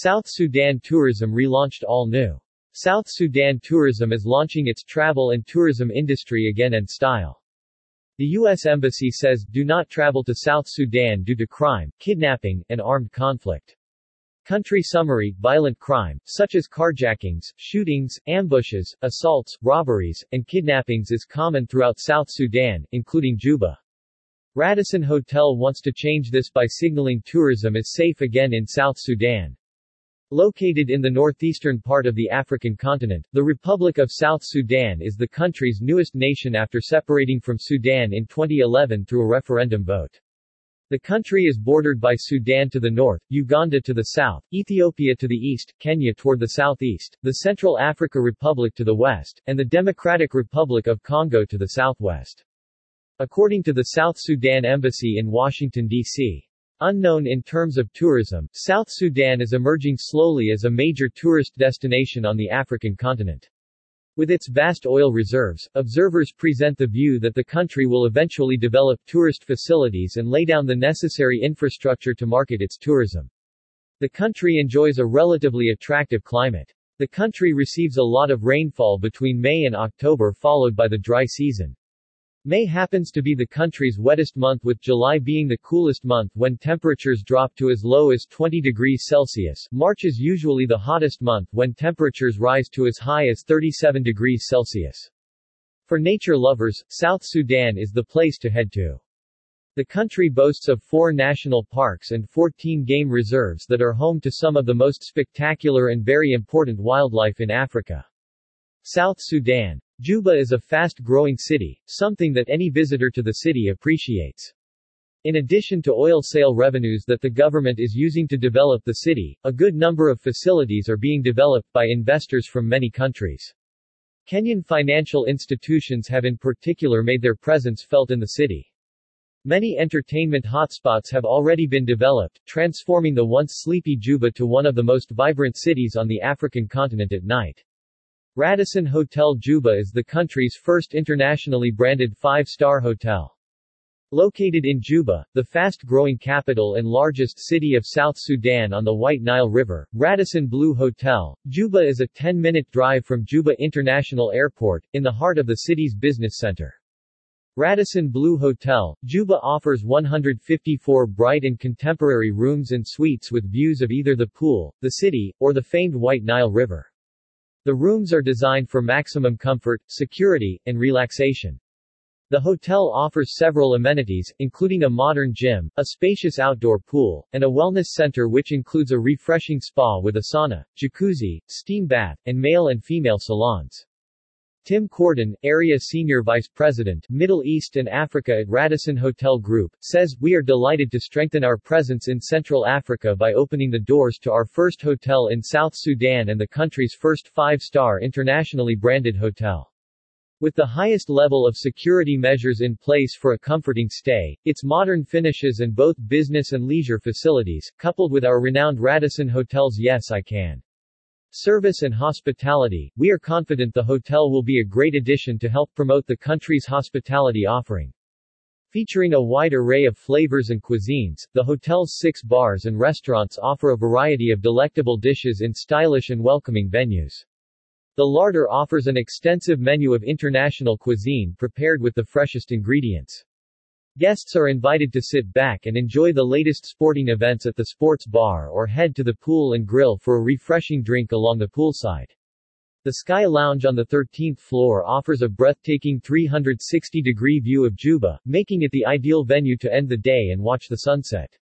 South Sudan Tourism relaunched all new. South Sudan Tourism is launching its travel and tourism industry again and style. The U.S. Embassy says, do not travel to South Sudan due to crime, kidnapping, and armed conflict. Country summary, violent crime, such as carjackings, shootings, ambushes, assaults, robberies, and kidnappings is common throughout South Sudan, including Juba. Radisson Hotel wants to change this by signaling tourism is safe again in South Sudan. Located in the northeastern part of the African continent, the Republic of South Sudan is the country's newest nation after separating from Sudan in 2011 through a referendum vote. The country is bordered by Sudan to the north, Uganda to the south, Ethiopia to the east, Kenya toward the southeast, the Central Africa Republic to the west, and the Democratic Republic of Congo to the southwest. According to the South Sudan Embassy in Washington, D.C. Unknown in terms of tourism, South Sudan is emerging slowly as a major tourist destination on the African continent. With its vast oil reserves, observers present the view that the country will eventually develop tourist facilities and lay down the necessary infrastructure to market its tourism. The country enjoys a relatively attractive climate. The country receives a lot of rainfall between May and October followed by the dry season. May happens to be the country's wettest month with July being the coolest month when temperatures drop to as low as 20 degrees Celsius. March is usually the hottest month when temperatures rise to as high as 37 degrees Celsius. For nature lovers, South Sudan is the place to head to. The country boasts of four national parks and 14 game reserves that are home to some of the most spectacular and very important wildlife in Africa. South Sudan Juba is a fast-growing city, something that any visitor to the city appreciates. In addition to oil sale revenues that the government is using to develop the city, a good number of facilities are being developed by investors from many countries. Kenyan financial institutions have in particular made their presence felt in the city. Many entertainment hotspots have already been developed, transforming the once sleepy Juba to one of the most vibrant cities on the African continent at night. Radisson Hotel Juba is the country's first internationally branded five-star hotel. Located in Juba, the fast-growing capital and largest city of South Sudan on the White Nile River, Radisson Blu Hotel, Juba is a 10-minute drive from Juba International Airport, in the heart of the city's business center. Radisson Blu Hotel, Juba offers 154 bright and contemporary rooms and suites with views of either the pool, the city, or the famed White Nile River. The rooms are designed for maximum comfort, security, and relaxation. The hotel offers several amenities, including a modern gym, a spacious outdoor pool, and a wellness center which includes a refreshing spa with a sauna, jacuzzi, steam bath, and male and female salons. Tim Cordon, Area Senior Vice President, Middle East and Africa at Radisson Hotel Group, says, We are delighted to strengthen our presence in Central Africa by opening the doors to our first hotel in South Sudan and the country's first five-star internationally branded hotel. With the highest level of security measures in place for a comforting stay, its modern finishes and both business and leisure facilities, coupled with our renowned Radisson Hotels Yes I Can service and hospitality, we are confident the hotel will be a great addition to help promote the country's hospitality offering. Featuring a wide array of flavors and cuisines, the hotel's six bars and restaurants offer a variety of delectable dishes in stylish and welcoming venues. The larder offers an extensive menu of international cuisine prepared with the freshest ingredients. Guests are invited to sit back and enjoy the latest sporting events at the sports bar or head to the pool and grill for a refreshing drink along the poolside. The Sky Lounge on the 13th floor offers a breathtaking 360-degree view of Juba, making it the ideal venue to end the day and watch the sunset.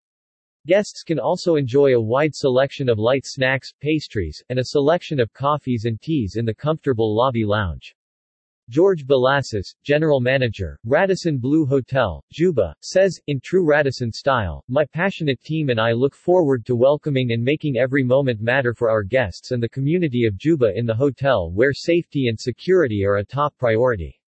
Guests can also enjoy a wide selection of light snacks, pastries, and a selection of coffees and teas in the comfortable lobby lounge. George Balasas, general manager, Radisson Blu Hotel, Juba, says, in true Radisson style, my passionate team and I look forward to welcoming and making every moment matter for our guests and the community of Juba in the hotel where safety and security are a top priority.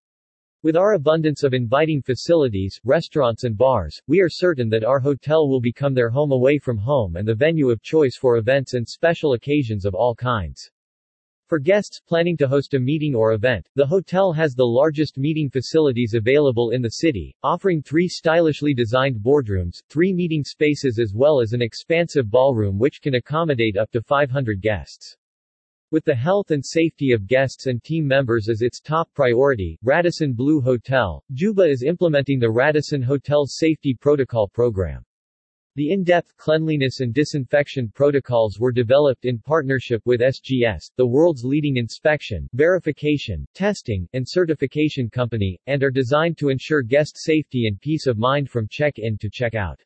With our abundance of inviting facilities, restaurants and bars, we are certain that our hotel will become their home away from home and the venue of choice for events and special occasions of all kinds. For guests planning to host a meeting or event, the hotel has the largest meeting facilities available in the city, offering three stylishly designed boardrooms, three meeting spaces as well as an expansive ballroom which can accommodate up to 500 guests. With the health and safety of guests and team members as its top priority, Radisson Blu Hotel, Juba is implementing the Radisson Hotel Safety Protocol Program. The in-depth cleanliness and disinfection protocols were developed in partnership with SGS, the world's leading inspection, verification, testing, and certification company, and are designed to ensure guest safety and peace of mind from check-in to check-out.